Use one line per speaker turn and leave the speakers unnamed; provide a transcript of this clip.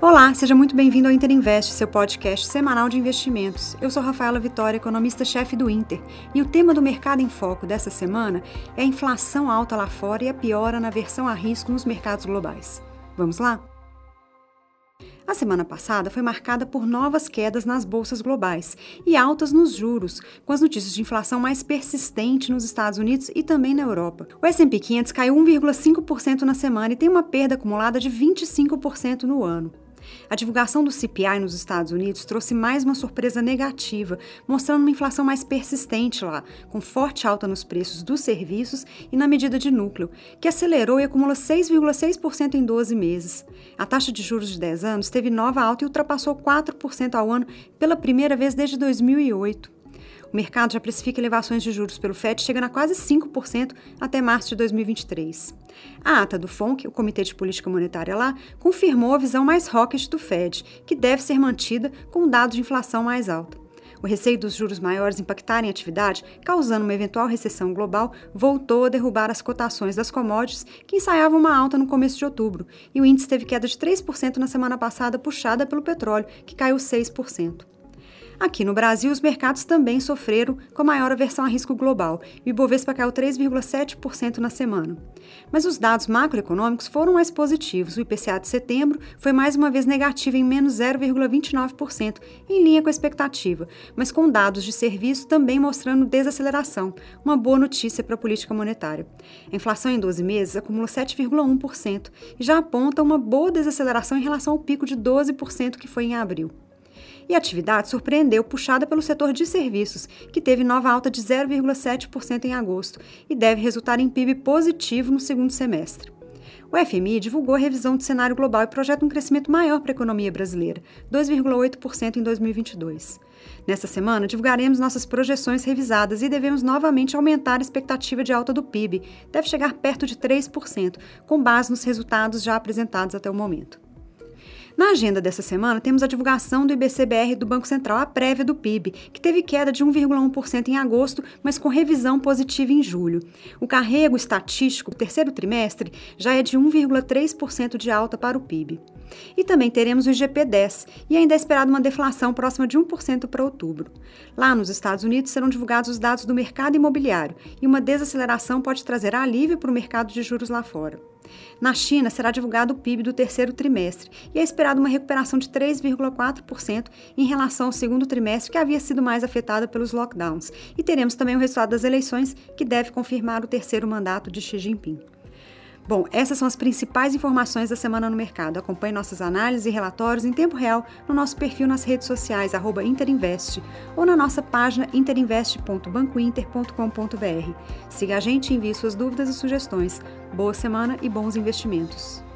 Olá, seja muito bem-vindo ao Inter Invest, seu podcast semanal de investimentos. Eu sou Rafaela Vitória, economista-chefe do Inter, e o tema do Mercado em Foco dessa semana é a inflação alta lá fora e a piora na versão a risco nos mercados globais. Vamos lá? A semana passada foi marcada por novas quedas nas bolsas globais e altas nos juros, com as notícias de inflação mais persistente nos Estados Unidos e também na Europa. O S&P 500 caiu 1,5% na semana e tem uma perda acumulada de 25% no ano. A divulgação do CPI nos Estados Unidos trouxe mais uma surpresa negativa, mostrando uma inflação mais persistente lá, com forte alta nos preços dos serviços e na medida de núcleo, que acelerou e acumula 6,6% em 12 meses. A taxa de juros de 10 anos teve nova alta e ultrapassou 4% ao ano pela primeira vez desde 2008. O mercado já precifica elevações de juros pelo FED chegando a quase 5% até março de 2023. A ata do FONC, o Comitê de Política Monetária lá, confirmou a visão mais hawkish do FED, que deve ser mantida com dados de inflação mais alta. O receio dos juros maiores impactarem a atividade, causando uma eventual recessão global, voltou a derrubar as cotações das commodities, que ensaiavam uma alta no começo de outubro, e o índice teve queda de 3% na semana passada, puxada pelo petróleo, que caiu 6%. Aqui no Brasil, os mercados também sofreram com a maior aversão a risco global e o Ibovespa caiu 3,7% na semana. Mas os dados macroeconômicos foram mais positivos. O IPCA de setembro foi mais uma vez negativo em menos 0,29%, em linha com a expectativa, mas com dados de serviço também mostrando desaceleração, uma boa notícia para a política monetária. A inflação em 12 meses acumula 7,1% e já aponta uma boa desaceleração em relação ao pico de 12% que foi em abril. E a atividade surpreendeu, puxada pelo setor de serviços, que teve nova alta de 0,7% em agosto e deve resultar em PIB positivo no segundo semestre. O FMI divulgou a revisão do cenário global e projeta um crescimento maior para a economia brasileira, 2,8% em 2022. Nesta semana, divulgaremos nossas projeções revisadas e devemos novamente aumentar a expectativa de alta do PIB, deve chegar perto de 3%, com base nos resultados já apresentados até o momento. Na agenda dessa semana, temos a divulgação do IBCBR do Banco Central, a prévia do PIB, que teve queda de 1,1% em agosto, mas com revisão positiva em julho. O carrego estatístico do terceiro trimestre já é de 1,3% de alta para o PIB. E também teremos o IGP-10, e ainda é esperada uma deflação próxima de 1% para outubro. Lá nos Estados Unidos serão divulgados os dados do mercado imobiliário, e uma desaceleração pode trazer alívio para o mercado de juros lá fora. Na China, será divulgado o PIB do terceiro trimestre e é esperada uma recuperação de 3,4% em relação ao segundo trimestre, que havia sido mais afetado pelos lockdowns. E teremos também o resultado das eleições, que deve confirmar o terceiro mandato de Xi Jinping. Bom, essas são as principais informações da semana no mercado. Acompanhe nossas análises e relatórios em tempo real no nosso perfil nas redes sociais, Interinvest, ou na nossa página interinvest.bancointer.com.br. Siga a gente e envie suas dúvidas e sugestões. Boa semana e bons investimentos.